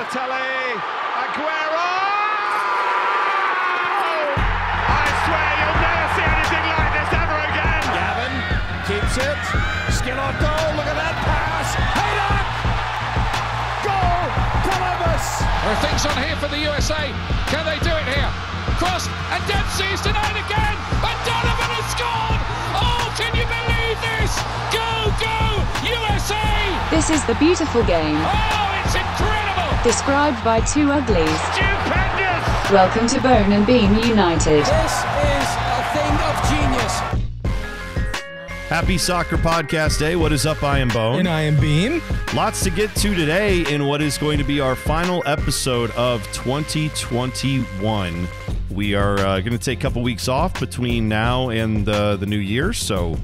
Balotelli, Aguero! I swear you'll never see anything like this ever again. Gaven keeps it. Schelotto, look at that pass. Header! Goal! Columbus! There are things on here for the USA. Can they do it here? Cross and Dempsey's denied again. And Donovan has scored. Oh, can you believe this? Go, go, USA! This is the beautiful game, Oh, it's incredible. Described by two uglies. Stupendous! Welcome to Bone and Beam United. This is a thing of genius. Happy Soccer Podcast Day. What is up? I am Bone. And I am Beam. Lots to get to today in what is going to be our final episode of 2021. We are uh, going to take a couple weeks off between now and uh, the new year, so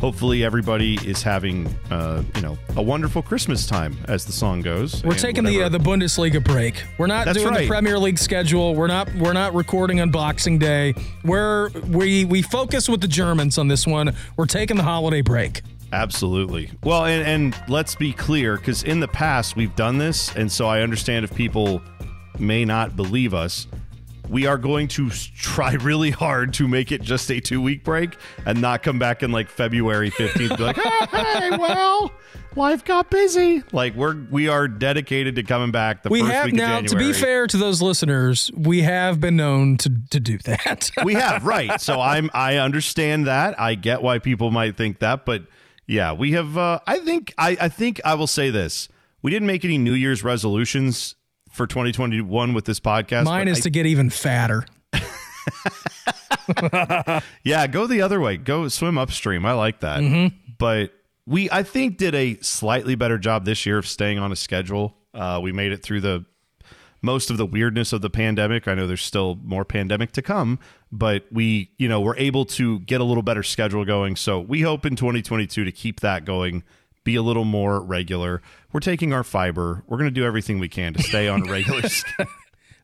hopefully everybody is having uh, you know a wonderful Christmas time, as the song goes. We're taking the uh, the Bundesliga break. We're not That's doing right. the Premier League schedule. We're not we're not recording on Boxing Day. We're we we focus with the Germans on this one. We're taking the holiday break. Absolutely. Well, and, and let's be clear, because in the past we've done this, and so I understand if people may not believe us. We are going to try really hard to make it just a two week break and not come back in like February 15th. Be like, "Ah, hey, well, life got busy. Like we're we are dedicated to coming back the We first have week now to be fair to those listeners, we have been known to to do that. we have right so i'm i understand that i get why people might think that but yeah we have uh i think i i think i will say this we didn't make any new year's resolutions for 2021 with this podcast Mine is I- to get even fatter. yeah go the other way go swim upstream i like that Mm-hmm. but we i think did a slightly better job this year of staying on a schedule uh we made it through the most of the weirdness of the pandemic. I know there's still more pandemic to come, but we, you know, we're able to get a little better schedule going. So we hope in 2022 to keep that going, be a little more regular. We're taking our fiber. We're going to do everything we can to stay on a regular.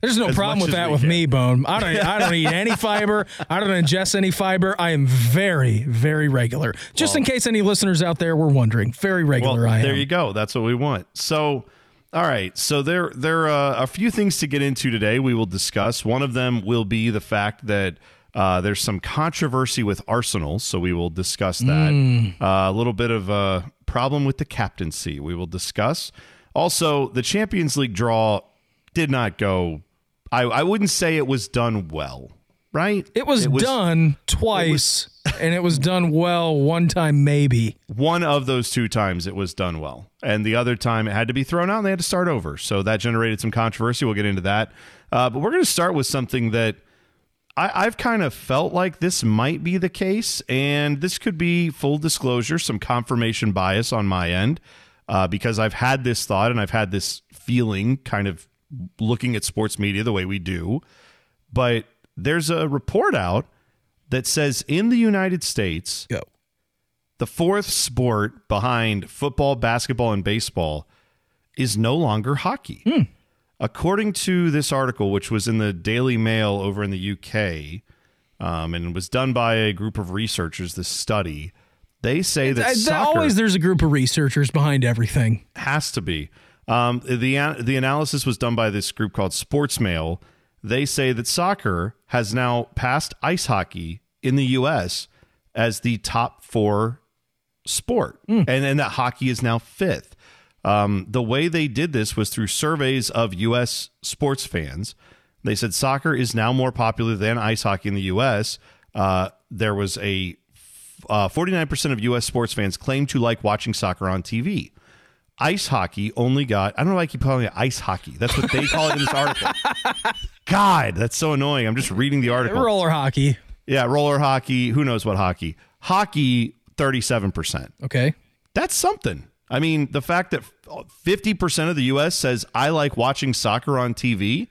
There's no As problem with that with can. me, Bone. I don't I don't eat any fiber. I don't ingest any fiber. I am very, very regular. Just in case any listeners out there were wondering, very regular I am. there you go. That's what we want. So, all right. So there, there are a few things to get into today. We will discuss. One of them will be the fact that uh, there's some controversy with Arsenal, so we will discuss that. Uh, a little bit of a problem with the captaincy. We will discuss. Also, the Champions League draw did not go. I, I wouldn't say it was done well. Right? It was, done twice, and it was done well one time, maybe. one of those two times it was done well and the other time it had to be thrown out and they had to start over so that generated some controversy we'll get into that uh, but we're going to start with something that I, i've kind of felt like this might be the case and this could be full disclosure some confirmation bias on my end uh, because i've had this thought and i've had this feeling kind of looking at sports media the way we do but there's a report out that says in the united states Go. the fourth sport behind football, basketball, and baseball is no longer hockey. According to this article, which was in the Daily Mail over in the UK, um, and was done by a group of researchers, this study, they say that I- that soccer always there's a group of researchers behind everything. has to be. Um, the the analysis was done by this group called Sportsmail. They say that soccer has now passed ice hockey in the U.S. as the top four sport, and and that hockey is now fifth. Um, the way they did this was through surveys of U.S. sports fans. They said soccer is now more popular than ice hockey in the U.S. Uh, there was a uh, 49% of U.S. sports fans claim to like watching soccer on TV. Ice hockey only got, I don't know why I keep calling it ice hockey. That's what they call it in this article. God, that's so annoying. I'm just reading the article. Roller hockey. Yeah, roller hockey. Who knows what hockey? Hockey, 37%. Okay. That's something. I mean, the fact that 50% of the U.S. says, I like watching soccer on TV,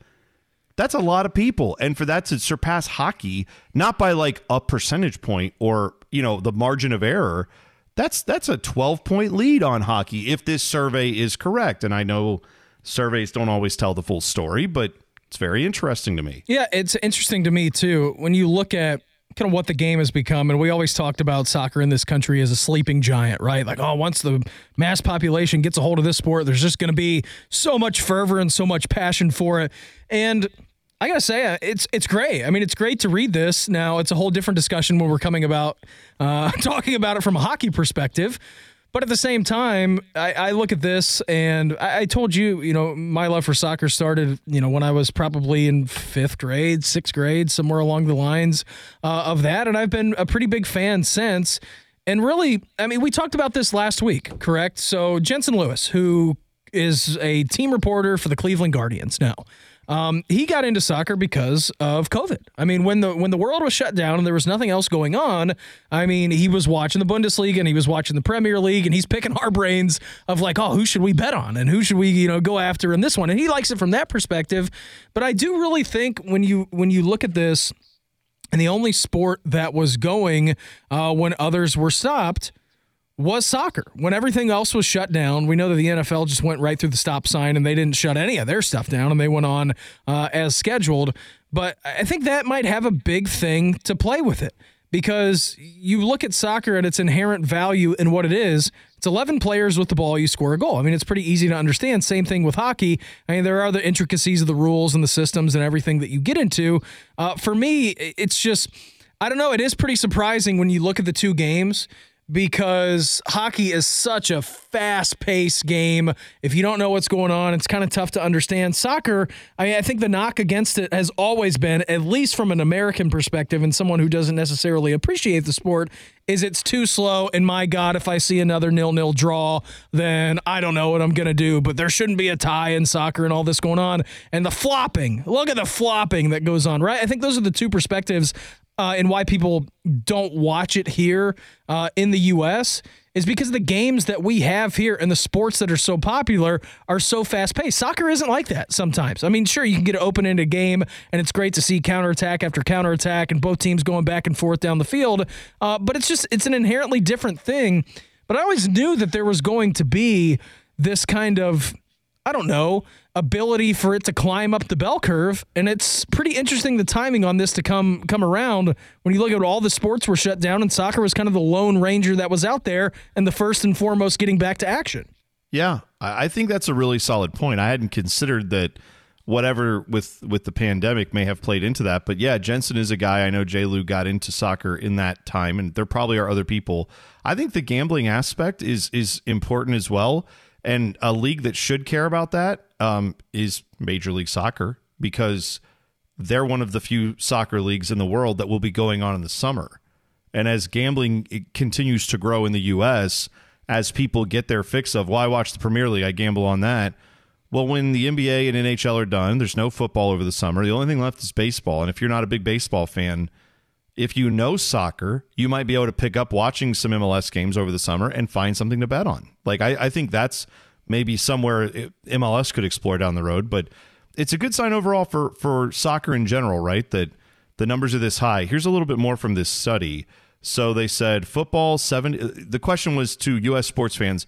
that's a lot of people. And for that to surpass hockey, not by like a percentage point or, you know, the margin of error, that's that's a 12 point lead on hockey if this survey is correct. And I know surveys don't always tell the full story, but it's very interesting to me. Yeah, it's interesting to me too. When you look at kind of what the game has become. And we always talked about soccer in this country as a sleeping giant, right? Like, oh, once the mass population gets a hold of this sport, there's just going to be so much fervor and so much passion for it. And I gotta say, uh, it's it's great. I mean, it's great to read this. Now, it's a whole different discussion when we're coming about uh, talking about it from a hockey perspective. But at the same time, I, I look at this and I, I, told you, you know, my love for soccer started, you know, when I was probably in fifth grade, sixth grade, somewhere along the lines uh, of that. And I've been a pretty big fan since. And really, I mean, we talked about this last week, correct? So Jensen Lewis, who is a team reporter for the Cleveland Guardians now. Um, he got into soccer because of COVID. I mean, when the when the world was shut down and there was nothing else going on, I mean, he was watching the Bundesliga and he was watching the Premier League and he's picking our brains of like, oh, who should we bet on and who should we you know go after in this one? And he likes it from that perspective. But I do really think when you when you look at this, and the only sport that was going uh, when others were stopped was soccer. When everything else was shut down, we know that the NFL just went right through the stop sign and they didn't shut any of their stuff down and they went on uh, as scheduled. But I think that might have a big thing to play with it because you look at soccer and its inherent value in what it is. It's 11 players with the ball, you score a goal. I mean, it's pretty easy to understand. Same thing with hockey. I mean, there are the intricacies of the rules and the systems and everything that you get into. Uh, for me, it's just, I don't know, it is pretty surprising when you look at the two games because hockey is such a fast paced game. If you don't know what's going on, it's kind of tough to understand. Soccer, I mean, I think the knock against it has always been, at least from an American perspective and someone who doesn't necessarily appreciate the sport, is it's too slow. And my God, if I see another nil nil draw, then I don't know what I'm going to do. But there shouldn't be a tie in soccer and all this going on. And the flopping, look at the flopping that goes on, right? I think those are the two perspectives uh, and why people don't watch it here uh, in the U.S. is because the games that we have here and the sports that are so popular are so fast paced. Soccer isn't like that sometimes. I mean, sure, you can get an open ended game and it's great to see counterattack after counterattack and both teams going back and forth down the field, uh, but it's just, it's an inherently different thing. But I always knew that there was going to be this kind of, I don't know, ability for it to climb up the bell curve. And it's pretty interesting the timing on this to come come around when you look at all the sports were shut down and soccer was kind of the lone ranger that was out there and the first and foremost getting back to action. Yeah, I think that's a really solid point. I hadn't considered that whatever with with the pandemic may have played into that. But yeah, Jensen is a guy I know J. Got into soccer in that time, and there probably are other people. I think the gambling aspect is is important as well. And a league that should care about that um, is Major League Soccer because they're one of the few soccer leagues in the world that will be going on in the summer. And as gambling continues to grow in the U.S., as people get their fix of, well, I watch the Premier League, I gamble on that. Well, when the NBA and NHL are done, there's no football over the summer. The only thing left is baseball. And if you're not a big baseball fan, if you know soccer, you might be able to pick up watching some MLS games over the summer and find something to bet on. Like I, I think that's maybe somewhere MLS could explore down the road, but it's a good sign overall for for soccer in general, right? That the numbers are this high. Here's a little bit more from this study. So they said football seven. The question was to U.S. sports fans,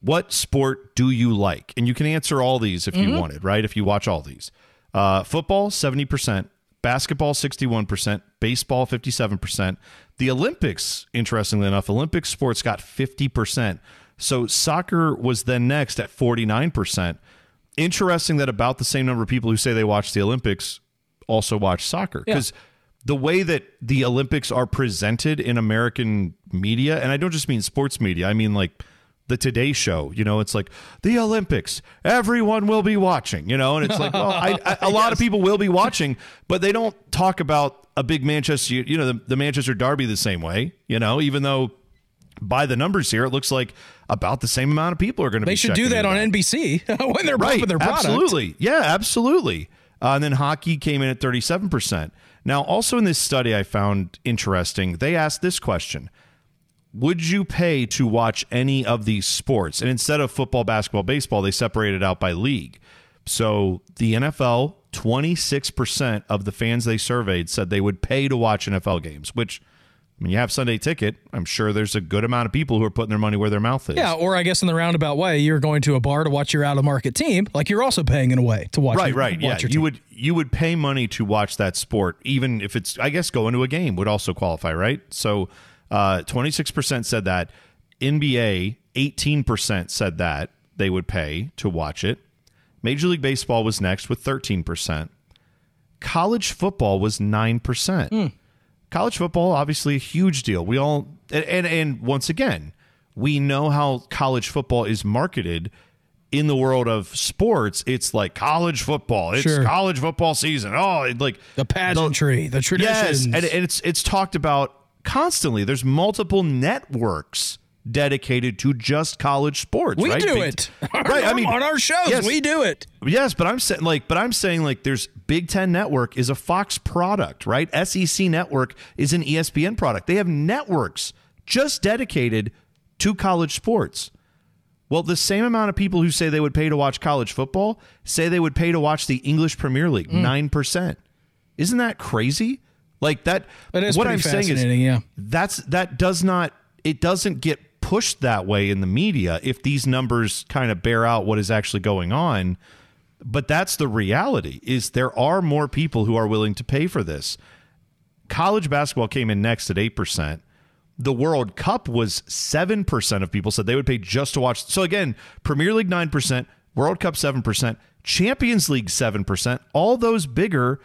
what sport do you like? And you can answer all these if mm-hmm. you wanted, right? If you watch all these, uh, football seventy percent, basketball 61%, baseball 57%. The Olympics, interestingly enough, Olympic sports got 50%. So soccer was then next at 49%. Interesting that about the same number of people who say they watch the Olympics also watch soccer because yeah. the way that the Olympics are presented in American media, and I don't just mean sports media, I mean like the Today Show. You know, it's like the Olympics. Everyone will be watching. You know, and it's like, well, I, I, a lot yes. of people will be watching, but they don't talk about a big Manchester. You know, the, the Manchester Derby the same way. You know, even though by the numbers here, it looks like about the same amount of people are going to. Be. They should do that on NBC when they're right, their product. Absolutely, yeah, absolutely. Uh, and then hockey came in at thirty-seven percent. Now, also in this study, I found interesting. They asked this question: would you pay to watch any of these sports? And instead of football, basketball, baseball, they separated out by league. So the NFL, 26% of the fans they surveyed said they would pay to watch NFL games, which When you have Sunday ticket, I'm sure there's a good amount of people who are putting their money where their mouth is. Yeah, or I guess in the roundabout way, you're going to a bar to watch your out of market team. Like you're also paying in a way to watch. right, your, right. Watch Yeah, you would you would pay money to watch that sport, even if it's I guess going to a game would also qualify, right? So, Uh, six percent said that. NBA eighteen percent said that they would pay to watch it. Major League Baseball was next with thirteen percent. College football was nine percent. Hmm. College football, obviously, a huge deal. We all and, and and once again, we know how college football is marketed in the world of sports. It's like college football. It's Sure. college football season. Oh, like the pageantry, the Yes, traditions. and, and it's it's talked about constantly. There's multiple networks dedicated to just college sports. we right? do Big- it. right? I mean, on our shows, yes, we do it. Yes, but I'm saying like, but I'm saying like, there's Big Ten Network is a Fox product, right? SEC Network is an ESPN product. They have networks just dedicated to college sports. Well, the same amount of people who say they would pay to watch college football say they would pay to watch the English Premier League. Hmm. Nine percent. Isn't that crazy? Like that. That is what I'm saying is yeah. that's that does not it doesn't get pushed that way in the media if these numbers kind of bear out what is actually going on but that's the reality is there are more people who are willing to pay for this college basketball came in next at 8% the world cup was 7% of people said they would pay just to watch so again premier league 9% world cup 7% champions league 7% all those bigger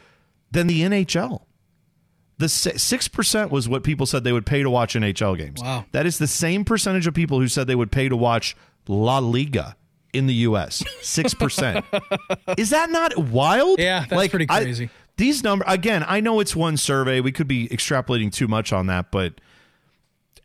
than the nhl the six percent was what people said they would pay to watch NHL games. Wow. that is the same percentage of people who said they would pay to watch La Liga in the U.S. Six percent. is that not wild? Yeah, that's pretty I- crazy. these numbers again. I know it's one survey. We could be extrapolating too much on that, but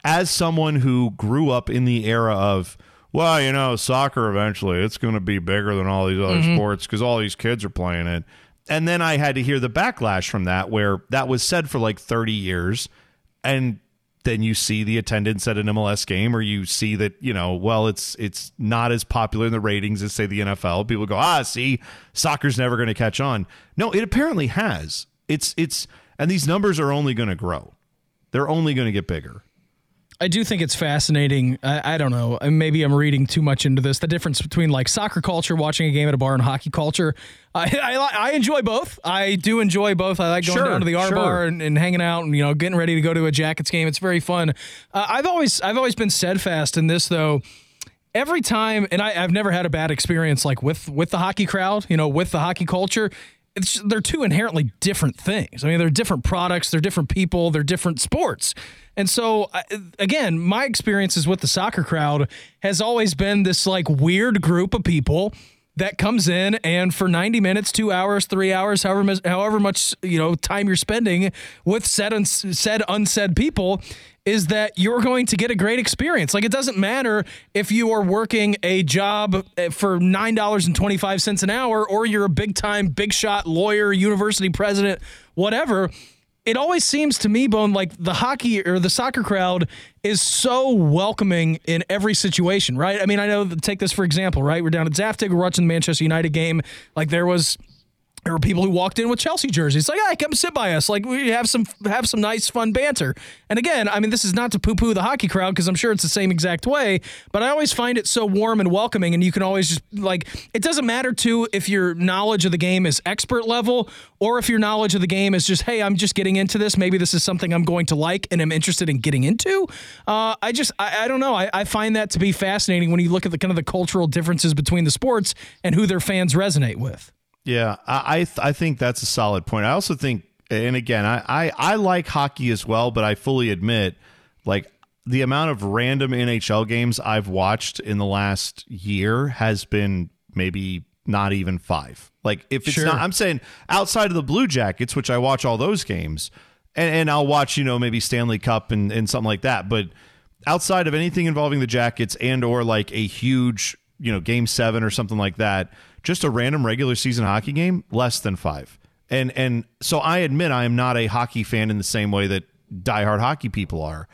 as someone who grew up in the era of well, you know, soccer eventually it's going to be bigger than all these other Mm-hmm. sports because all these kids are playing it. And then I had to hear the backlash from that where that was said for like 30 years and then you see the attendance at an MLS game or you see that, you know, well, it's it's not as popular in the ratings as say the NFL. People go, "Ah, see, soccer's never going to catch on." No, it apparently has. It's it's and these numbers are only going to grow. They're only going to get bigger. I do think it's fascinating. I, I don't know. Maybe I'm reading too much into this. The difference between like soccer culture, watching a game at a bar, and hockey culture. I I, I enjoy both. I do enjoy both. I like going Sure, down to the R sure. bar and, and hanging out, and you know, getting ready to go to a Jackets game. It's very fun. Uh, I've always I've always been steadfast in this though. Every time, and I, I've never had a bad experience like with with the hockey crowd. You know, with the hockey culture. It's, they're two inherently different things. I mean, they're different products, they're different people, they're different sports. And so, again, my experiences with the soccer crowd has always been this like weird group of people that comes in and for 90 minutes, two hours, three hours, however, mu- however much, you know, time you're spending with said, said, unsaid people is that you're going to get a great experience. Like it doesn't matter if you are working a job eh, for $9.25 an hour or you're a big time, big shot lawyer, university president, whatever it always seems to me, Bone, like the hockey or the soccer crowd is so welcoming in every situation, right? I mean, I know, take this for example, right? We're down at Zaftig, we're watching the Manchester United game. Like there was. There were people who walked in with Chelsea jerseys. Like, hey, come sit by us. Like we have some have some nice fun banter. And again, I mean, this is not to poo poo the hockey crowd because I'm sure it's the same exact way. But I always find it so warm and welcoming, and you can always just like it doesn't matter too if your knowledge of the game is expert level or if your knowledge of the game is just, hey, I'm just getting into this. Maybe this is something I'm going to like and I'm interested in getting into. Uh, I just I, I don't know. I, I find that to be fascinating when you look at the kind of the cultural differences between the sports and who their fans resonate with. Yeah, I I, th- I think that's a solid point. I also think, and again, I, I I like hockey as well, but I fully admit, like the amount of random NHL games I've watched in the last year has been maybe not even five. Like if it's Sure. not, I'm saying outside of the Blue Jackets, which I watch all those games, and, and I'll watch you know maybe Stanley Cup and, and something like that, but outside of anything involving the Jackets and or like a huge you know game seven or something like that, just a random regular season hockey game, less than five. And and so I admit I am not a hockey fan in the same way that diehard hockey people are.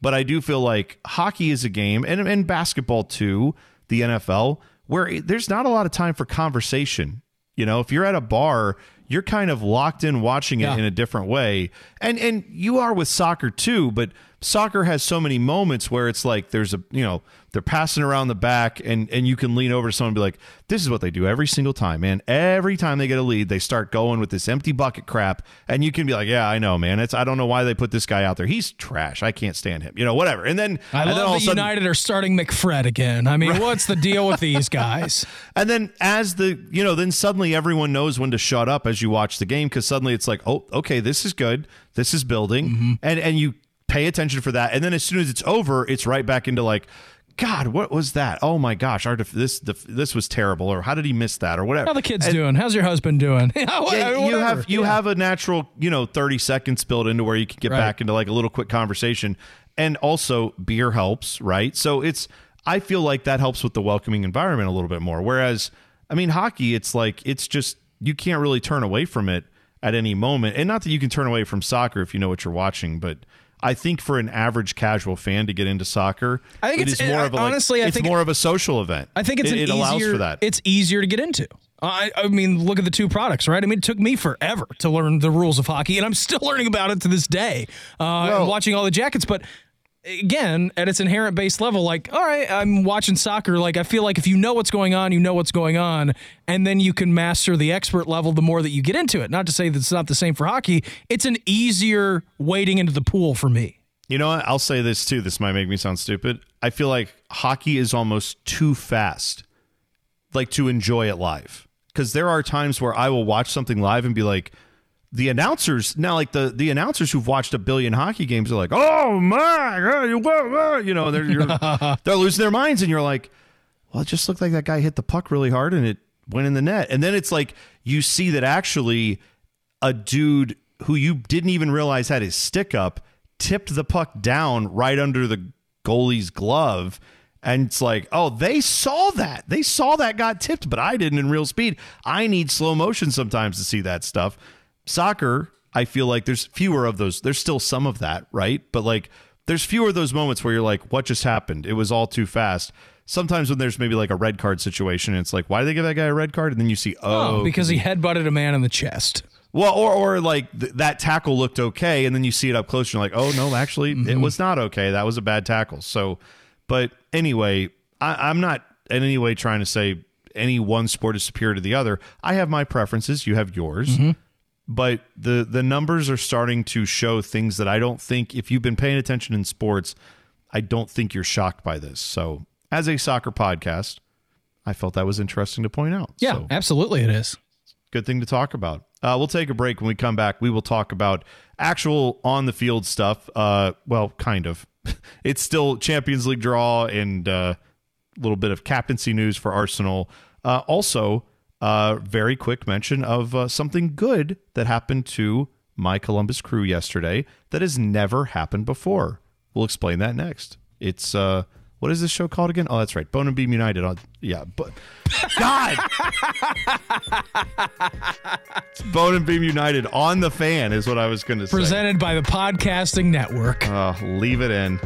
But I do feel like hockey is a game, and, and basketball too, the NFL, where there's not a lot of time for conversation. You know, if you're at a bar, you're kind of locked in watching it Yeah. in a different way. And and you are with soccer too, but soccer has so many moments where it's like there's a you know they're passing around the back and and you can lean over to someone and be like this is what they do every single time man every time they get a lead they start going with this empty bucket crap and you can be like yeah i know man it's i don't know why they put this guy out there he's trash i can't stand him you know whatever and then I and then love all that of a sudden, United are starting McFred again. I mean, what's the deal with these guys? And then as the you know, then suddenly everyone knows when to shut up as you watch the game because suddenly it's like, oh, okay, this is good, this is building, Mm-hmm. and and you pay attention for that. And then as soon as it's over, it's right back into like, God, what was that? Oh my gosh, our def- this def- this was terrible, or how did he miss that, or whatever. How the kids And- doing? How's your husband doing? Yeah, you have you Yeah. have a natural you know 30 seconds built into where you can get Right. back into like a little quick conversation and also beer helps right so it's i feel like that helps with the welcoming environment a little bit more whereas i mean hockey it's like it's just you can't really turn away from it at any moment and not that you can turn away from soccer if you know what you're watching but I think for an average casual fan to get into soccer, I think it it's- is more I- of a like, honestly, I think it's more of a social event. I think it's it, an it easier. allows for that. It's easier to get into. I, I mean, look at the two products, right? I mean, it took me forever to learn the rules of hockey, and I'm still learning about it to this day. Uh, Well- watching all the jackets, but again, at its inherent base level, like, all right, I'm watching soccer. Like, I feel like if you know what's going on, you know what's going on, and then you can master the expert level the more that you get into it. Not to say that it's not the same for hockey. It's an easier wading into the pool for me. You know what? I'll say this too. This might make me sound stupid. I feel like hockey is almost too fast, like to enjoy it live. Because there are times where I will watch something live and be like, the announcers now, like the the announcers who've watched a billion hockey games, are like, "Oh my god!" whoa, whoa," You know, they're you're, they're losing their minds, and you're like, "Well, it just looked like that guy hit the puck really hard and it went in the net." And then it's like you see that actually a dude who you didn't even realize had his stick up tipped the puck down right under the goalie's glove. And it's like, oh, they saw that. They saw that got tipped, but I didn't in real speed. I need slow motion sometimes to see that stuff. Soccer, I feel like there's fewer of those. There's still some of that, right? But like, there's fewer of those moments where you're like, what just happened? It was all too fast. Sometimes when there's maybe like a red card situation, it's like, why did they give that guy a red card? And then you see, oh, Oh, because he headbutted a man in the chest. well, or or like th- that tackle looked okay, and then you see it up close, and you're like, oh no, actually, it mm-hmm. was not okay. That was a bad tackle. So, but anyway, I, I'm not in any way trying to say any one sport is superior to the other. I have my preferences. You have yours. Mm-hmm. But the the numbers are starting to show things that I don't think if you've been paying attention in sports, I don't think you're shocked by this. So, as a soccer podcast, I felt that was interesting to point out. Yeah, So absolutely, it is. good thing to talk about. Uh, we'll take a break. When we come back, we will talk about actual on the field stuff. Uh, well, kind of. it's still Champions League draw and uh, a little bit of captaincy news for Arsenal. Uh, also, uh, very quick mention of uh, something good that happened to my Columbus crew yesterday that has never happened before. We'll explain that next. It's uh, what is this show called again? Oh, that's right, Bone and Beam United. On yeah, but God. Bone and Beam United on the fan is what I was going to say. Presented by the Podcasting Network. Uh, leave it in.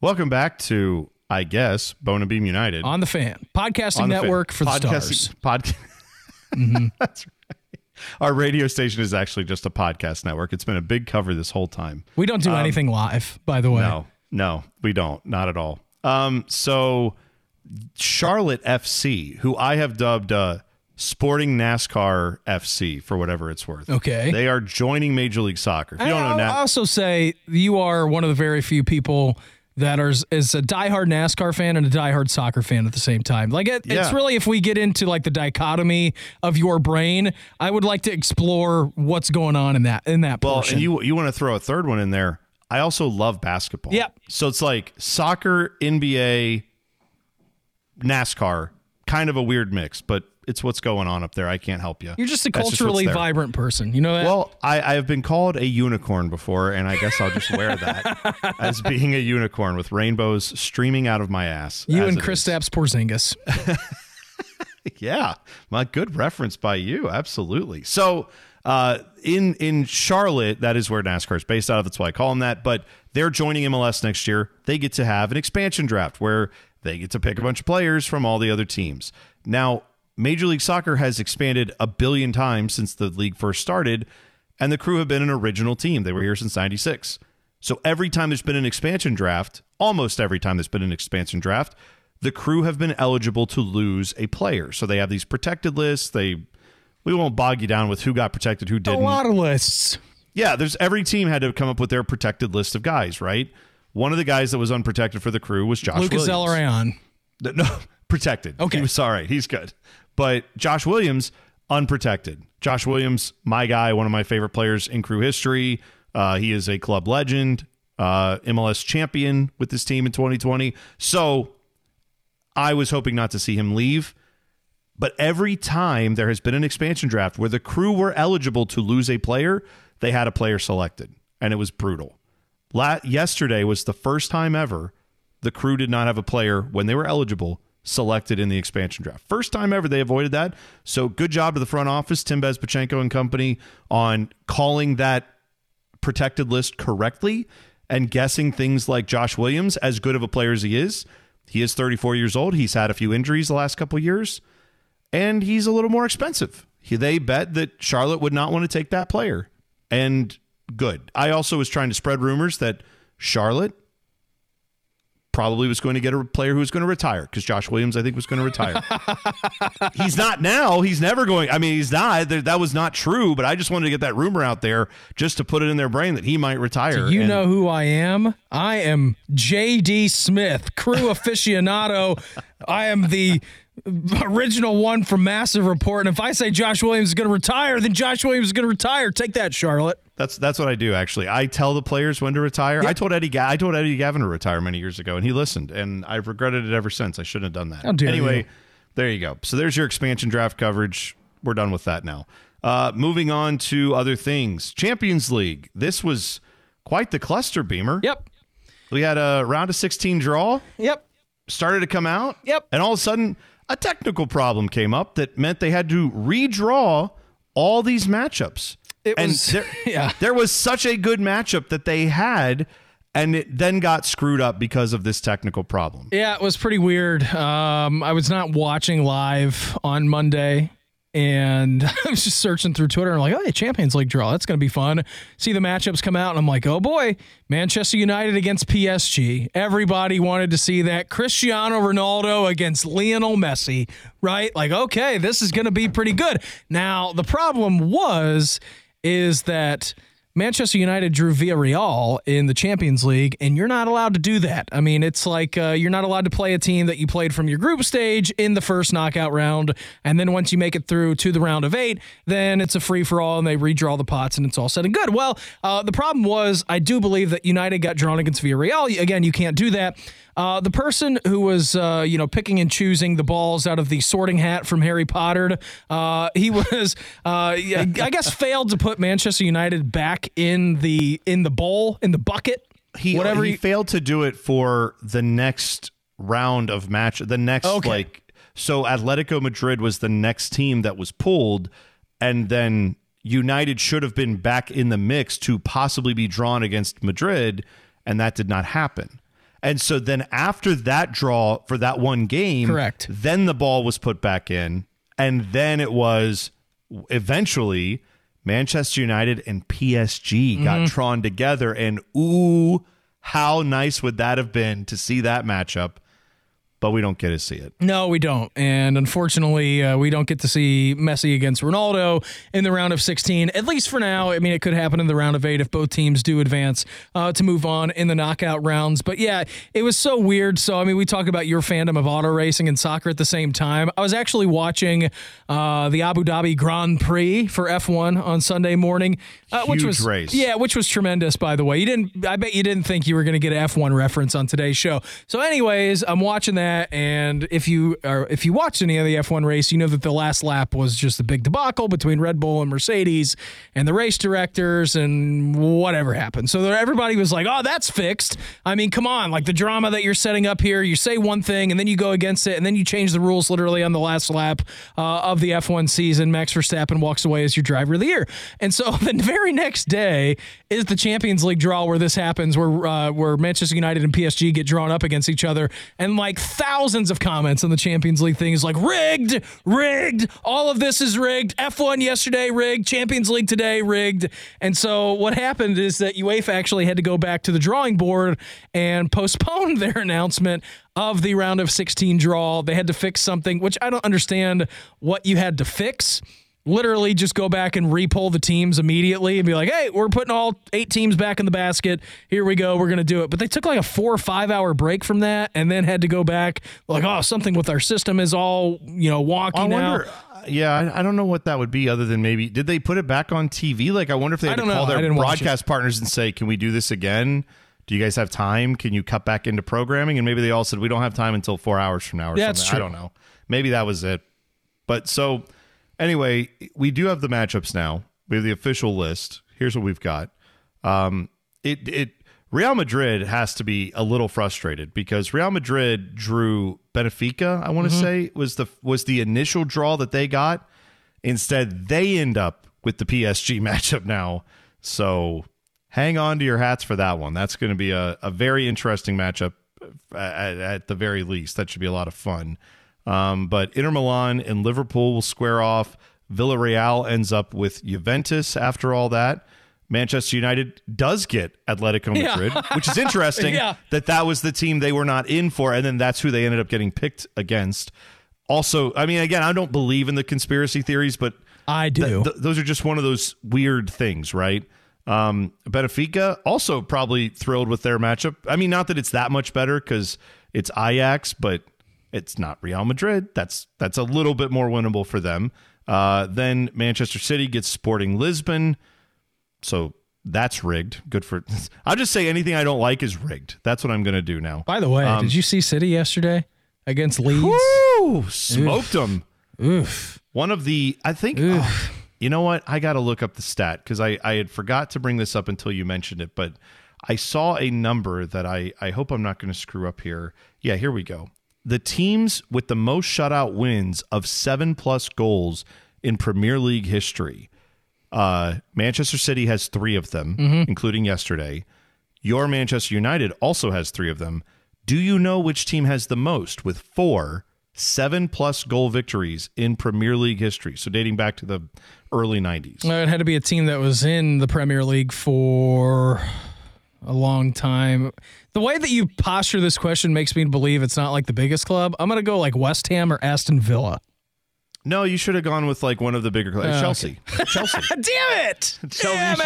Welcome back to, I guess, Bone and Beam United. On the fan. Podcasting the fan. Network for the Podcasting- stars. Pod- That's right. Our radio station is actually just a podcast network. It's been a big cover this whole time. We don't do anything live, by the way. Um, No, no, we don't. Not at all. Um, so Charlotte FC, who I have dubbed uh, Sporting NASCAR FC for whatever it's worth. Okay. They are joining Major League Soccer. If you don't know I'll now, also say you are one of the very few people that are is a diehard NASCAR fan and a diehard soccer fan at the same time. Like it, it's really if we get into like the dichotomy of your brain, I would like to explore what's going on in that in that well, portion. and you you want to throw a third one in there. I also love basketball. Yep. So it's like soccer, NBA, NASCAR, kind of a weird mix, but it's what's going on up there. I can't help you. You're just a That's culturally there. vibrant person. You know that? Well, I, I have been called a unicorn before, and I guess I'll just wear that as being a unicorn with rainbows streaming out of my ass. you and Chris is. Stapps Porzingis. Yeah, my good reference by you. Absolutely. So Uh, in in Charlotte, that is where NASCAR is based out of. That's why I call them that. But they're joining MLS next year. They get to have an expansion draft where they get to pick a bunch of players from all the other teams. Now, Major League Soccer has expanded a billion times since the league first started, and the crew have been an original team. They were here since 96. So every time there's been an expansion draft, almost every time there's been an expansion draft, the crew have been eligible to lose a player. So they have these protected lists. They we won't bog you down with who got protected, who didn't. A lot of lists. Yeah, there's every team had to come up with their protected list of guys, right? One of the guys that was unprotected for the crew was Josh Lucas Williams. Th- No, protected. Okay. He was all right. He's good. But Josh Williams, unprotected. Josh Williams, my guy, one of my favorite players in crew history. Uh, he is a club legend, uh, MLS champion with this team in 2020. So I was hoping not to see him leave. But every time there has been an expansion draft where the crew were eligible to lose a player, they had a player selected, and it was brutal. La- yesterday was the first time ever the crew did not have a player when they were eligible selected in the expansion draft. First time ever they avoided that. So good job to the front office, Tim Bezbatchenko and company, on calling that protected list correctly and guessing things like Josh Williams, as good of a player as he is. He is 34 years old. He's had a few injuries the last couple years, and he's a little more expensive. He, they bet that Charlotte would not want to take that player, and good. I also was trying to spread rumors that Charlotte probably was going to get a player who was going to retire because Josh Williams, I think, was going to retire. he's not now. He's never going. I mean, he's not. That was not true. But I just wanted to get that rumor out there just to put it in their brain that he might retire. You And know who I am? I am J.D. Smith, crew aficionado. I am the original one from Massive Report. And if I say Josh Williams is going to retire, then Josh Williams is going to retire. Take that, Charlotte. That's that's what I do. Actually, I tell the players when to retire. I told Eddie. I told Eddie Gaven to retire many years ago, and he listened. And I've regretted it ever since. I shouldn't have done that. How anyway, you. there you go. So there's your expansion draft coverage. We're done with that now. Uh, moving on to other things. Champions League. This was quite the cluster, Beamer. Yep. We had a round of 16 draw. Yep. started to come out. Yep. And all of a sudden, a technical problem came up that meant they had to redraw all these matchups. It and was- there, yeah. there was such a good matchup that they had, and it then got screwed up because of this technical problem. Yeah, it was pretty weird. Um, I was not watching live on Monday, and I was just searching through Twitter and I'm like, oh, hey, Champions League draw. That's going to be fun. See the matchups come out, and I'm like, oh boy, Manchester United against PSG. Everybody wanted to see that. Cristiano Ronaldo against Lionel Messi, right? Like, okay, this is going to be pretty good. Now, the problem was, is that. Manchester United drew Villarreal in the Champions League, and you're not allowed to do that. I mean, it's like uh, you're not allowed to play a team that you played from your group stage in the first knockout round, and then once you make it through to the round of eight, then it's a free for all, and they redraw the pots, and it's all said and good. Well, uh, the problem was, I do believe that United got drawn against Villarreal. Again, you can't do that. Uh, the person who was, uh, you know, picking and choosing the balls out of the sorting hat from Harry Potter, uh, he was, uh, I guess, failed to put Manchester United back in the in the bowl in the bucket. He whatever he he- failed to do it for the next round of match. The next Okay. like so Atletico Madrid was the next team that was pulled, and then United should have been back in the mix to possibly be drawn against Madrid, and that did not happen. And so then after that draw for that one game, Correct. Then the ball was put back in, and then it was eventually Manchester United and PSG got mm-hmm. drawn together, and ooh, how nice would that have been to see that matchup? But we don't get to see it. No, we don't. And unfortunately, uh, we don't get to see Messi against Ronaldo in the round of 16, at least for now. I mean, it could happen in the round of eight if both teams do advance uh, to move on in the knockout rounds. But yeah, it was so weird. So, I mean, we talk about your fandom of auto racing and soccer at the same time. I was actually watching uh, the Abu Dhabi Grand Prix for F1 on Sunday morning, uh, which was race. Yeah, which was tremendous, by the way. You didn't. I bet you didn't think you were going to get an F1 reference on today's show. So, anyways, I'm watching that that. And if you are if you watch any of the F1 race, you know that the last lap was just a big debacle between Red Bull and Mercedes and the race directors and whatever happened. So everybody was like, "Oh, that's fixed." I mean, come on, like the drama that you're setting up here. You say one thing and then you go against it, and then you change the rules literally on the last lap uh, of the F1 season. Max Verstappen walks away as your driver of the year, and so the very next day is the Champions League draw where this happens, where uh, where Manchester United and PSG get drawn up against each other, and like thousands of comments on the Champions League thing is like rigged, rigged. All of this is rigged. F1 yesterday rigged. Champions League today rigged. And so what happened is that UEFA actually had to go back to the drawing board and postpone their announcement of the round of 16 draw. They had to fix something, which I don't understand what you had to fix literally just go back and repull the teams immediately and be like, hey, we're putting all eight teams back in the basket. Here we go. We're going to do it. But they took like a four or five hour break from that and then had to go back like, oh, something with our system is all, you know, wonky I now. wonder. Yeah, I, I don't know what that would be other than maybe did they put it back on TV? Like, I wonder if they had to call know. Their broadcast partners and say, "Can we do this again? Do you guys have time? Can you cut back into programming?" And maybe they all said, "We don't have time until four hours from now." Or Yeah, something. I don't know. Maybe that was it. But so anyway, we do have the matchups now. We have the official list. Here's what we've got. Um, it it Real Madrid has to be a little frustrated because Real Madrid drew Benfica. I want to say was the was the initial draw that they got. Instead, they end up with the PSG matchup now. So hang on to your hats for that one. That's going to be a, a very interesting matchup at, at the very least. That should be a lot of fun. Um, but Inter Milan and Liverpool will square off. Villarreal ends up with Juventus after all that. Manchester United does get Atletico Yeah. Madrid, which is interesting Yeah. that that was the team they were not in for, and then that's who they ended up getting picked against. Also, I mean, again, I don't believe in the conspiracy theories, but I th- do. th- those are just one of those weird things, right? Um, Benfica also probably thrilled with their matchup. I mean, not that it's that much better because it's Ajax, but it's not Real Madrid. That's that's a little bit more winnable for them. Uh, then Manchester City gets Sporting Lisbon, so that's rigged. Good for. I'll just say anything I don't like is rigged. That's what I'm going to do now. By the way, Um, did you see City yesterday against Leeds? Woo! Smoked them. Oof. One of the, I think, oh, you know what? I got to look up the stat because I, I had forgot to bring this up until you mentioned it, but I saw a number that I, I hope I'm not going to screw up here. Yeah, here we go. The teams with the most shutout wins of seven plus goals in Premier League history. Uh, Manchester City has three of them, including yesterday. Your Manchester United also has three of them. Do you know which team has the most with four seven plus goal victories in Premier League history? So dating back to the early 90s. Uh, It had to be a team that was in the Premier League for a long time. The way that you posture this question makes me believe it's not like the biggest club. I'm going to go like West Ham or Aston Villa. No, you should have gone with like one of the bigger clubs. Oh, Chelsea. Chelsea. Damn it! Chelsea Damn should-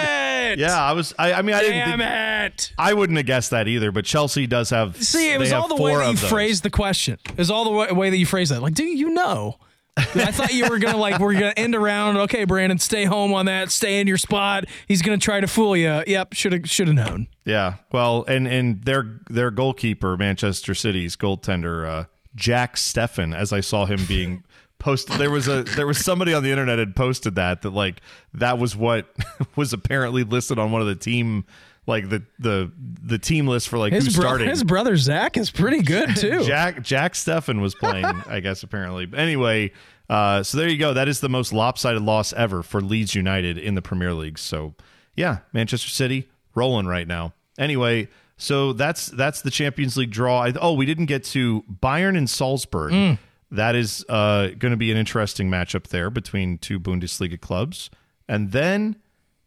it! Yeah, I was. I, I mean, I didn't. Damn it! I wouldn't have guessed that either. But Chelsea does have. See, it was all the way that you those. phrased the question. It was all the way, way that you phrased that. Like, do you know? I thought you were gonna like we're gonna end around. Okay, Brandon, stay home on that. Stay in your spot. He's gonna try to fool you. Yep, should have should have known. Yeah. Well, and and their their goalkeeper, Manchester City's goaltender, uh, Jack Steffen, as I saw him being posted. There was a there was somebody on the internet had posted that that like that was what was apparently listed on one of the team like the the the team list for like His who's bro- starting. his brother Zach is pretty good too. Jack Jack Steffen was playing, I guess apparently. But anyway, uh, so there you go. That is the most lopsided loss ever for Leeds United in the Premier League. So yeah, Manchester City rolling right now. Anyway, so that's that's the Champions League draw. I, oh, we didn't get to Bayern and Salzburg. That is uh, going to be an interesting matchup there between two Bundesliga clubs, and then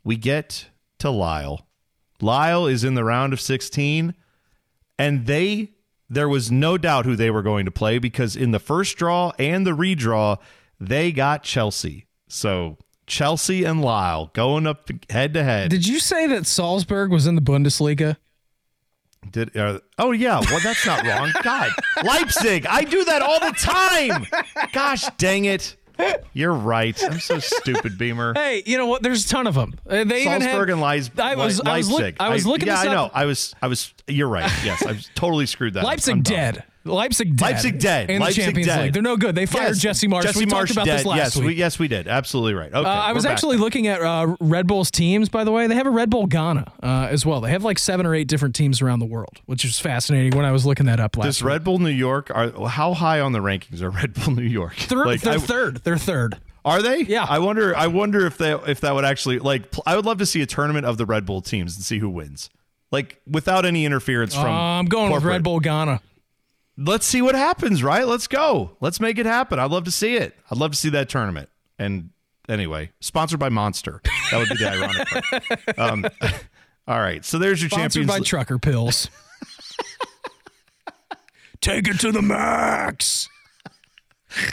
we get to Lyle. Lyle is in the round of 16 and they there was no doubt who they were going to play because in the first draw and the redraw they got Chelsea. So Chelsea and Lyle going up head to head. Did you say that Salzburg was in the Bundesliga? Did uh, oh yeah, well that's not wrong. God, Leipzig. I do that all the time. Gosh dang it. You're right. I'm so stupid, Beamer. Hey, you know what? There's a ton of them. Uh, They even Salzburg had, and Leis- I was, I was, Leipzig. look, I was looking. Yeah, this I know. I was. I was. You're right. Yes, I was totally screwed that. up. Leipzig dead. Leipzig dead. Leipzig dead. In Leipzig the Champions dead. League. They're no good. They fired Yes, Jesse Marsch. Jesse we Marsch talked about dead. this last yes, week. We, yes, we did. Absolutely right. Okay, Uh, I was actually looking at uh, Red Bull's teams, by the way. They have a Red Bull Ghana uh, as well. They have like seven or eight different teams around the world, which is fascinating when I was looking that up last Does week. Red Bull New York are how high on the rankings are Red Bull New York? They're, Like, they're I- third. They're third. Are they? Yeah. I wonder. I wonder if they if that would actually like. pl- I would love to see a tournament of the Red Bull teams and see who wins. Like without any interference from. Uh, I'm going with. Red Bull Ghana. Let's see what happens. Right. Let's go. Let's make it happen. I'd love to see it. I'd love to see that tournament. And anyway, sponsored by Monster. That would be the ironic part. Um, all right. So there's your Sponsored champions. by League- Trucker Pills. Take it to the max.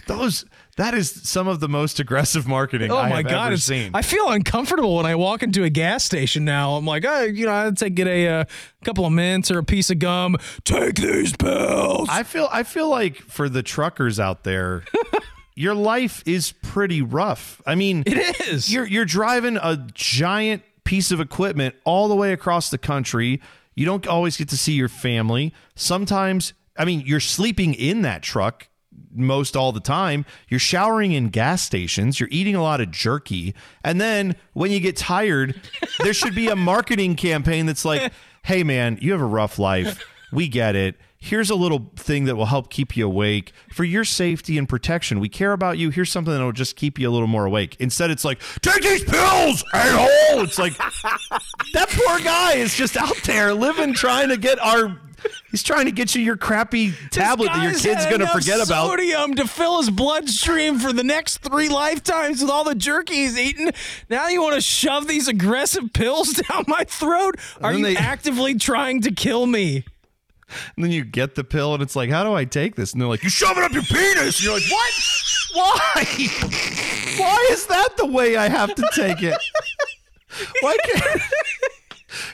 Those. That is some of the most aggressive marketing Oh I my have god! ever seen. I feel uncomfortable when I walk into a gas station now. I'm like, oh, you know, I'd take get a uh, couple of mints or a piece of gum. Take these pills. I feel I feel like for the truckers out there, your life is pretty rough. I mean, it is. you're you're driving a giant piece of equipment all the way across the country. You don't always get to see your family. Sometimes, I mean, you're sleeping in that truck most all the time. You're showering in gas stations. You're eating a lot of jerky. And then when you get tired, there should be a marketing campaign that's like, hey, man, you have a rough life. We get it. Here's a little thing that will help keep you awake for your safety and protection. We care about you. Here's something that will just keep you a little more awake. Instead, it's like, take these pills, a-hole. It's like, that poor guy is just out there living, trying to get our. He's trying to get you your crappy tablet that your kid's going to forget about. Sodium to fill his bloodstream for the next three lifetimes with all the jerky he's eaten. Now you want to shove these aggressive pills down my throat? Are you they- actively trying to kill me? And then you get the pill, and it's like, how do I take this? And they're like, you shove it up your penis. And you're like, what? Why? Why is that the way I have to take it? Why can't?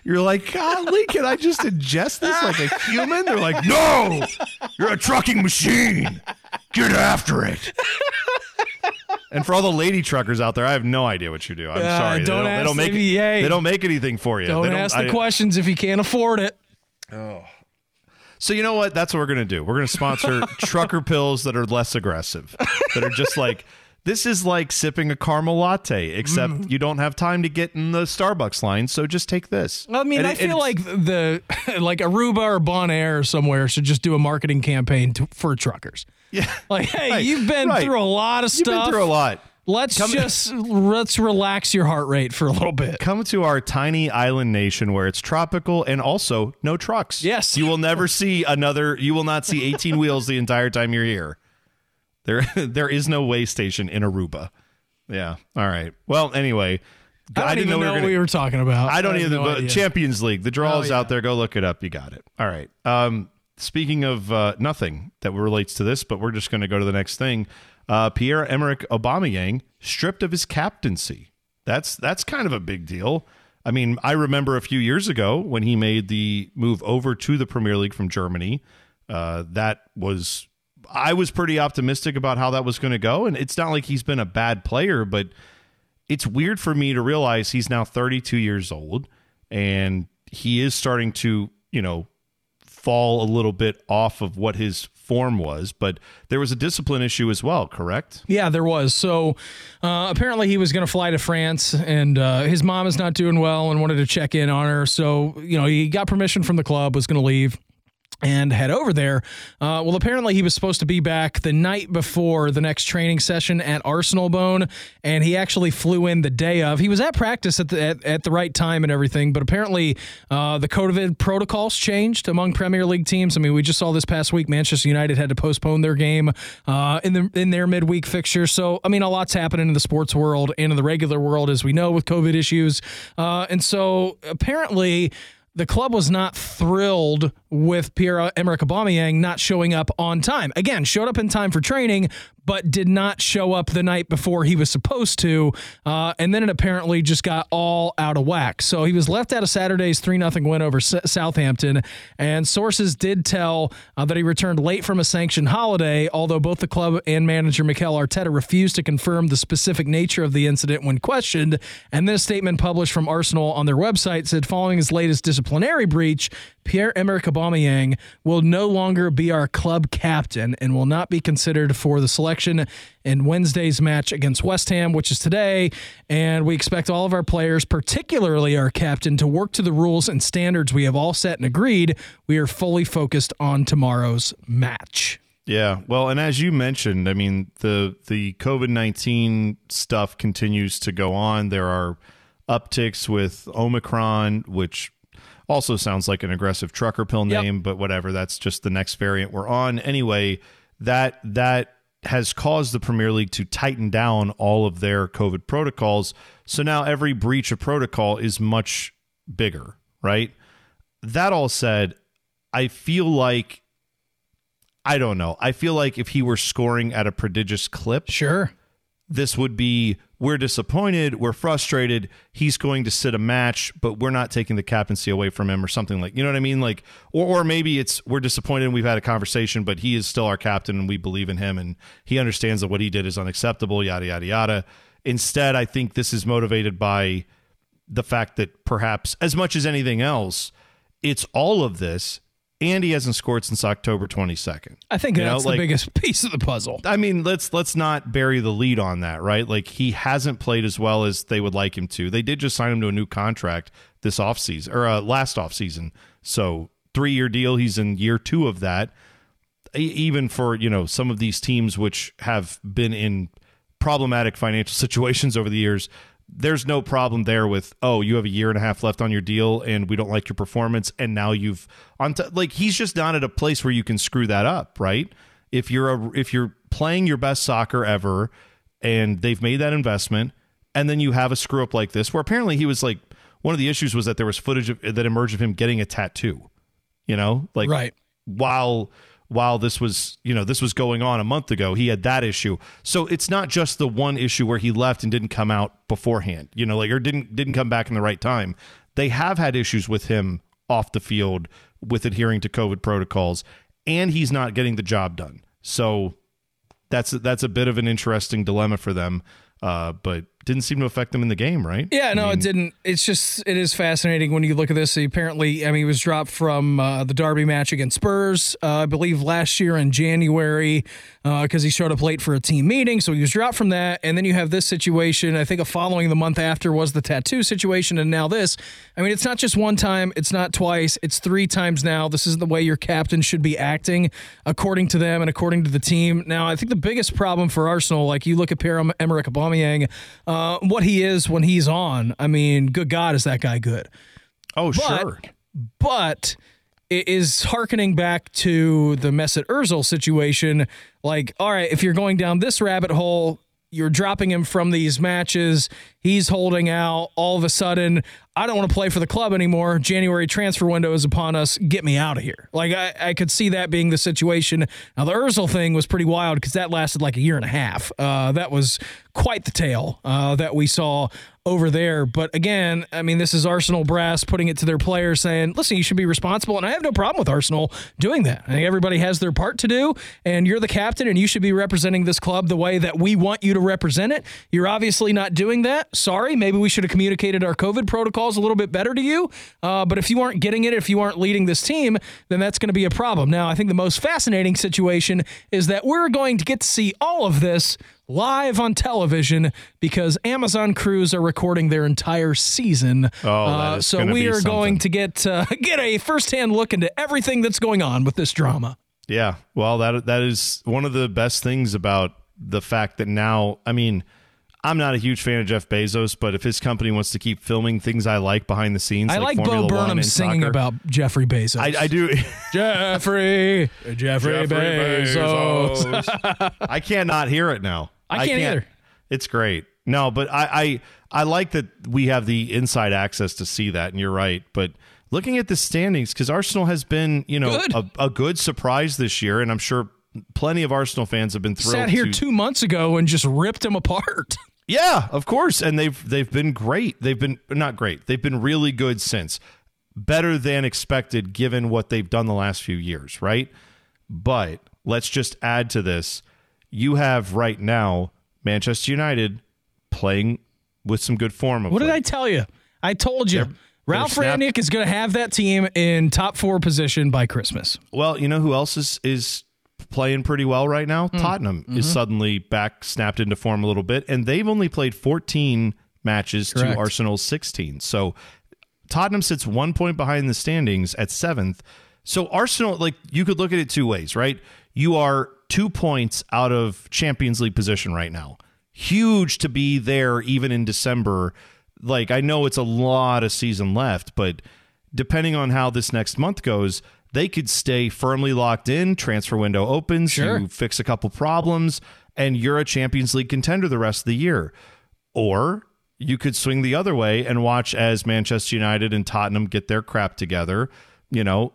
You're like, golly, can I just ingest this like a human? They're like, no, you're a trucking machine. Get after it. And for all the lady truckers out there, I have no idea what you do. I'm Uh, sorry. don't they, ask don't make the VA. they don't make anything for you. Don't, They ask the I- questions if you can't afford it. Oh. So you know what? That's what we're gonna do. We're gonna sponsor trucker pills that are less aggressive, that are just like this is like sipping a caramel latte, except Mm. you don't have time to get in the Starbucks line. So just take this. I mean, And I it- feel like the like Aruba or Bonaire or somewhere should just do a marketing campaign to, for truckers. yeah, Like, hey, Right, you've been right. through a lot of stuff. you've been through a lot. Let's Come- just let's relax your heart rate for a little bit. Come to our tiny island nation where it's tropical and also no trucks. Yes. you will never see another. You will not see eighteen wheels the entire time you're here. There, there is no way station in Aruba. Yeah. All right. Well, anyway, I don't didn't even know, we were what gonna, we were talking about. I don't have either. no but idea. Champions League, the draw Oh, is yeah. out there. Go look it up. You got it. All right. Um, speaking of uh, nothing that relates to this, but we're just going to go to the next thing. Uh, Pierre Emerick Aubameyang stripped of his captaincy. That's that's kind of a big deal. I mean, I remember a few years ago when he made the move over to the Premier League from Germany. Uh, that was I was pretty optimistic about how that was going to go, and it's not like he's been a bad player, but it's weird for me to realize he's now 32 years old and he is starting to, you know, fall a little bit off of what his form was, but there was a discipline issue as well, correct? Yeah, there was. So uh, apparently he was going to fly to France, and uh, his mom is not doing well and wanted to check in on her. So you know he got permission from the club, was going to leave. And head over there. Uh, well, apparently he was supposed to be back the night before the next training session at Arsenal Bone, and he actually flew in the day of. He was at practice at the at, at the right time and everything, but apparently uh, the COVID protocols changed among Premier League teams. I mean, we just saw this past week Manchester United had to postpone their game uh, in the in their midweek fixture. So, I mean, a lot's happening in the sports world and in the regular world, as we know, with COVID issues. Uh, and so, apparently the club was not thrilled with Pierre Emerick Aubameyang not showing up on time. Again, showed up in time for training, but did not show up the night before he was supposed to. Uh, and then it apparently just got all out of whack. So he was left out of Saturday's 3 0 win over S- Southampton. And sources did tell uh, that he returned late from a sanctioned holiday, although both the club and manager Mikel Arteta refused to confirm the specific nature of the incident when questioned. And then a statement published from Arsenal on their website said following his latest disciplinary breach, Pierre Emerick Aubameyang will no longer be our club captain and will not be considered for the selection in Wednesday's match against West Ham, which is today. And we expect all of our players, particularly our captain, to work to the rules and standards we have all set and agreed. We are fully focused on tomorrow's match. Yeah, well, and as you mentioned, I mean the the COVID nineteen stuff continues to go on. There are upticks with Omicron, which also sounds like an aggressive trucker pill Yep. name, but whatever. That's just the next variant we're on. Anyway, that that has caused the Premier League to tighten down all of their COVID protocols. So now every breach of protocol is much bigger, right? That all said, I feel like I don't know. I feel like if he were scoring at a prodigious clip, Sure. this would be we're disappointed, we're frustrated, he's going to sit a match, but we're not taking the captaincy away from him or something like you know what I mean? Like or or maybe it's we're disappointed and we've had a conversation, but he is still our captain and we believe in him and he understands that what he did is unacceptable, yada yada yada. Instead, I think this is motivated by the fact that perhaps as much as anything else, it's all of this and he hasn't scored since October 22nd. I think You know, that's like- the biggest piece of the puzzle. I mean, let's let's not bury the lead on that, right? Like he hasn't played as well as they would like him to. They did just sign him to a new contract this offseason or uh, last offseason. So, 3-year deal, he's in year 2 of that. Even for, you know, some of these teams which have been in problematic financial situations over the years, there's no problem there with oh you have a year and a half left on your deal and we don't like your performance and now you've on t- like he's just not at a place where you can screw that up right if you're a if you're playing your best soccer ever and they've made that investment and then you have a screw up like this where apparently he was like one of the issues was that there was footage of, that emerged of him getting a tattoo you know like Right. while while this was you know this was going on a month ago he had that issue. So it's not just the one issue where he left and didn't come out beforehand you know like or didn't didn't come back in the right time. They have had issues with him off the field with adhering to covid protocols and he's not getting the job done. So that's that's a bit of an interesting dilemma for them uh, but didn't seem to affect them in the game right Yeah, no, it didn't. It's just it is fascinating when you look at this. He apparently, I mean, he was dropped from uh, the Derby match against Spurs, uh, I believe, last year in January because he showed up late for a team meeting. So he was dropped from that, and then you have this situation. I think a following the month after was the tattoo situation, and now this. I mean, it's not just one time, it's not twice, it's three times now. This isn't the way your captain should be acting, according to them and according to the team. Now, I think the biggest problem for Arsenal, like you look at Pierre Emerick Aubameyang, uh, Uh, what he is when he's on. I mean, good God, is that guy good? oh But, sure but it is harkening back to the Mesut Ozil situation. Like, all right, if you're going down this rabbit hole, you're dropping him from these matches. He's holding out. All of a sudden, I don't want to play for the club anymore. January transfer window is upon us. Get me out of here. Like I, I could see that being the situation. Now the Ozil thing was pretty wild because that lasted like a year and a half. Uh, that was quite the tale uh, that we saw over there. But again, I mean, this is Arsenal brass putting it to their players saying, listen, you should be responsible. And I have no problem with Arsenal doing that. I think everybody has their part to do, and you're the captain, and you should be representing this club the way that we want you to represent it. You're obviously not doing that. Sorry. Maybe we should have communicated our COVID a little bit better to you. Uh, but if you aren't getting it, if you aren't leading this team, then that's going to be a problem. Now, I think the most fascinating situation is that we're going to get to see all of this live on television because Amazon crews are recording their entire season. Oh, Uh, so we are going to get uh, get a firsthand look into everything that's going on with this drama. Yeah, well, that that is one of the best things about the fact that now, I mean, I'm not a huge fan of Jeff Bezos, but if his company wants to keep filming things I like behind the scenes, I like, Formula Bo Burnham singing soccer, about Jeffrey Bezos. I, I do. Jeffrey, Jeffrey, Bezos. I can't not hear it now. I can't either. It's great. No, but I, I I like that we have the inside access to see that, and you're right. But looking at the standings, because Arsenal has been, you know, Good. A, a good surprise this year, and I'm sure plenty of Arsenal fans have been thrilled. Sat here to, two months ago and just ripped him apart. Yeah, of course, and they've they've been great. They've been not great. They've been really good since. Better than expected given what they've done the last few years, right? But let's just add to this. You have right now Manchester United playing with some good form of What did. I tell you? I told you. Ralf snap- Rangnick is going to have that team in top four position by Christmas. Well, you know who else is is playing pretty well right now? Hmm. Tottenham Mm-hmm. is suddenly back, snapped into form a little bit, and they've only played 14 matches Correct. to Arsenal's 16. So Tottenham sits one point behind the standings at seventh. So Arsenal, like you could look at it two ways, right? You are two points out of Champions League position right now. Huge to be there even in December. Like I know it's a lot of season left, but depending on how this next month goes, they could stay firmly locked in. Transfer window opens, Sure. you fix a couple problems, and you're a Champions League contender the rest of the year. Or you could swing the other way and watch as Manchester United and Tottenham get their crap together. You know,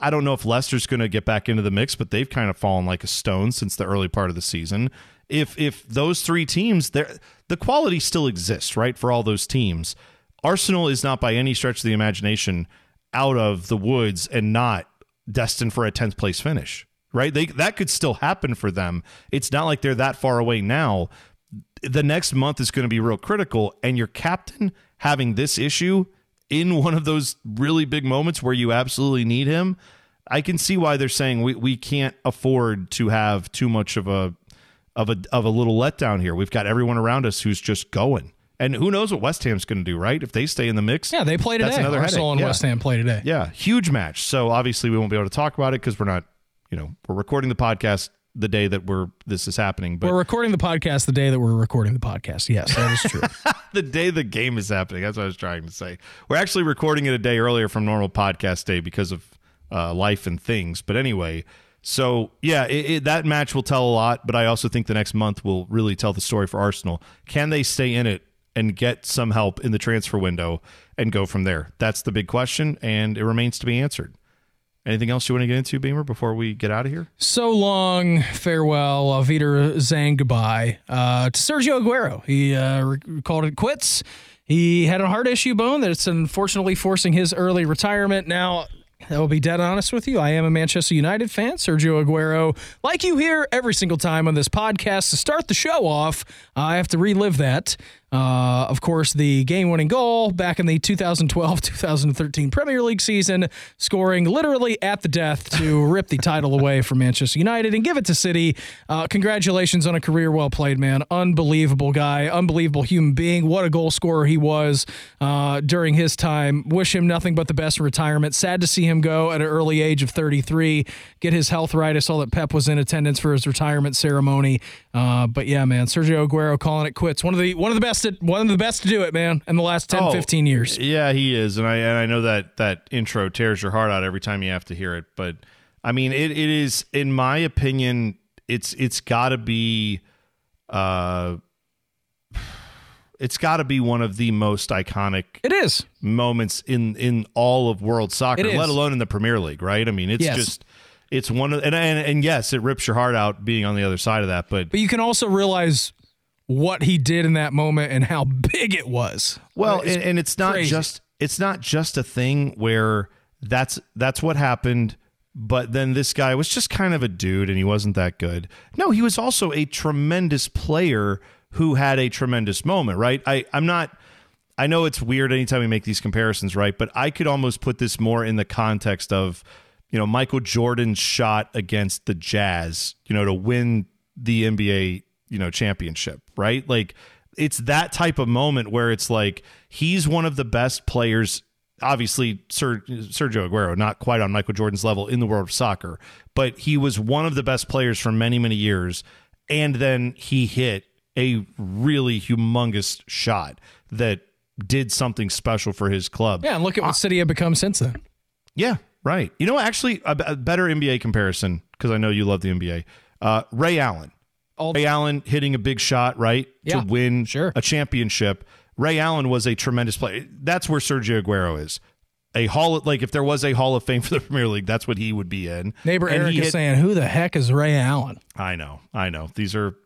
I don't know if Leicester's going to get back into the mix, but they've kind of fallen like a stone since the early part of the season. If if those three teams, the quality still exists, right, for all those teams. Arsenal is not by any stretch of the imagination out of the woods and not destined for a 10th place finish, right? They that could still happen for them. It's not like they're that far away now. The next month is going to be real critical and your captain having this issue in one of those really big moments where you absolutely need him, I can see why they're saying we, we can't afford to have too much of a of a of a little letdown here. We've got everyone around us who's just going. And who knows what West Ham's going to do, right? If they stay in the mix. Yeah, they play today. That's another Arsenal headache. and Yeah. West Ham play today. Yeah, huge match. So obviously we won't be able to talk about it because we're not, you know, we're recording the podcast the day that we're this is happening. But We're recording the podcast the day that we're recording the podcast. Yes, that is true. the day the game is happening. That's what I was trying to say. We're actually recording it a day earlier from normal podcast day because of uh, life and things. But anyway, so yeah, it, it, that match will tell a lot. But I also think the next month will really tell the story for Arsenal. Can they stay in it and get some help in the transfer window and go from there? That's the big question, and it remains to be answered. Anything else you want to get into, Beamer, before we get out of here? so long, farewell, Auf Wiedersehen, goodbye uh, to Sergio Aguero. He uh, called it quits. He had a heart issue bone that's unfortunately forcing his early retirement. Now, I will be dead honest with you. I am a Manchester United fan. Sergio Aguero, like you hear every single time on this podcast, to start the show off, I have to relive that. Uh, of course, the game winning goal back in the 2012 2013 Premier League season, scoring literally at the death to rip the title away from Manchester United and give it to City. Uh, congratulations on a career well played, man. Unbelievable guy, unbelievable human being. What a goal scorer he was uh, during his time. Wish him nothing but the best in retirement. Sad to see him go at an early age of 33, get his health right. I saw that Pep was in attendance for his retirement ceremony. Uh, but yeah, man, Sergio Aguero calling it quits. One of the one of the best at, one of the best to do it, man, in the last 10, Oh, 15 years. Yeah, he is, and I and I know that that intro tears your heart out every time you have to hear it. But I mean, it, it is, in my opinion, it's it's got to be, uh, it's got to be one of the most iconic It is. moments in in all of world soccer, let alone in the Premier League. Right? I mean, it's Yes. just. It's one of and, and and yes, it rips your heart out being on the other side of that, but But you can also realize what he did in that moment and how big it was. Well, It's and, and it's not crazy. just it's not just a thing where that's that's what happened, but then this guy was just kind of a dude and he wasn't that good. No, he was also a tremendous player who had a tremendous moment, right? I I'm not I know it's weird anytime we make these comparisons, right? But I could almost put this more in the context of, you know, Michael Jordan's shot against the Jazz, you know, to win the NBA, you know, championship, right? Like it's that type of moment where it's like he's one of the best players obviously Ser, Sergio Aguero not quite on Michael Jordan's level in the world of soccer, but he was one of the best players for many many years and then he hit a really humongous shot that did something special for his club. Yeah, and look at what City have become since then. Yeah, right. You know, actually, a, a better NBA comparison because I know you love the NBA. Uh, Ray Allen. All Ray Allen hitting a big shot, right, Yeah, to win sure. a championship. Ray Allen was a tremendous player. That's where Sergio Aguero is. A hall, of, like if there was a Hall of Fame for the Premier League, that's what he would be in. Neighbor And Eric is hit- saying, "Who the heck is Ray Allen?" I know, I know. These are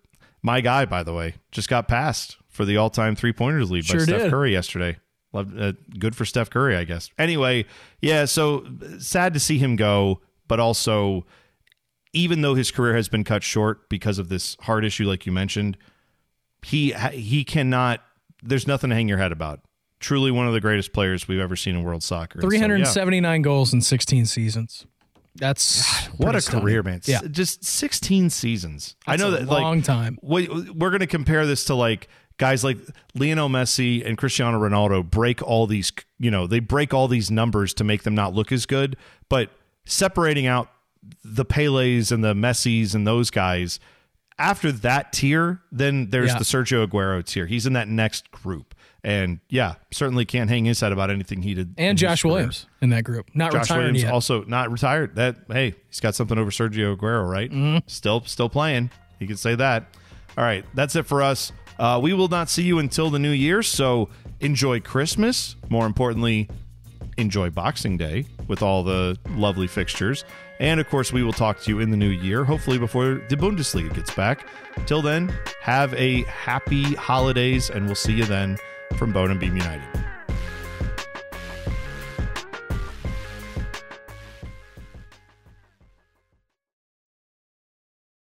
my guy, by the way. Just got passed for the all-time three-pointers lead Sure by Steph did. Curry yesterday. Love, uh, good for Steph Curry, I guess. Anyway, yeah. So sad to see him go, but also, even though his career has been cut short because of this heart issue, like you mentioned, he he cannot. There's nothing to hang your head about. truly one of the greatest players we've ever seen in world soccer. So, yeah. 379 goals in 16 seasons. That's What a stunning. career, man! Yeah. Just 16 seasons. I That's know a that long like, time. we- We're going to compare this to like guys like Lionel Messi and Cristiano Ronaldo break all these, you know, they break all these numbers to make them not look as good. But separating out the Pelés and the Messis and those guys, after that tier, then there's Yeah. the Sergio Aguero tier. He's in that next group. And yeah, certainly can't hang his head about anything he did. And Josh. Williams in that group. Not Josh retired Williams yet. also not retired. That hey, he's got something over Sergio Aguero, right? Mm-hmm. Still, still playing. He can say that. All right, that's it for us. Uh, we will not see you until the new year. So enjoy Christmas. More importantly, enjoy Boxing Day with all the lovely fixtures. And of course, we will talk to you in the new year, hopefully before the Bundesliga gets back. Till then, have a happy holidays, and we'll see you then from Bone and Beam United.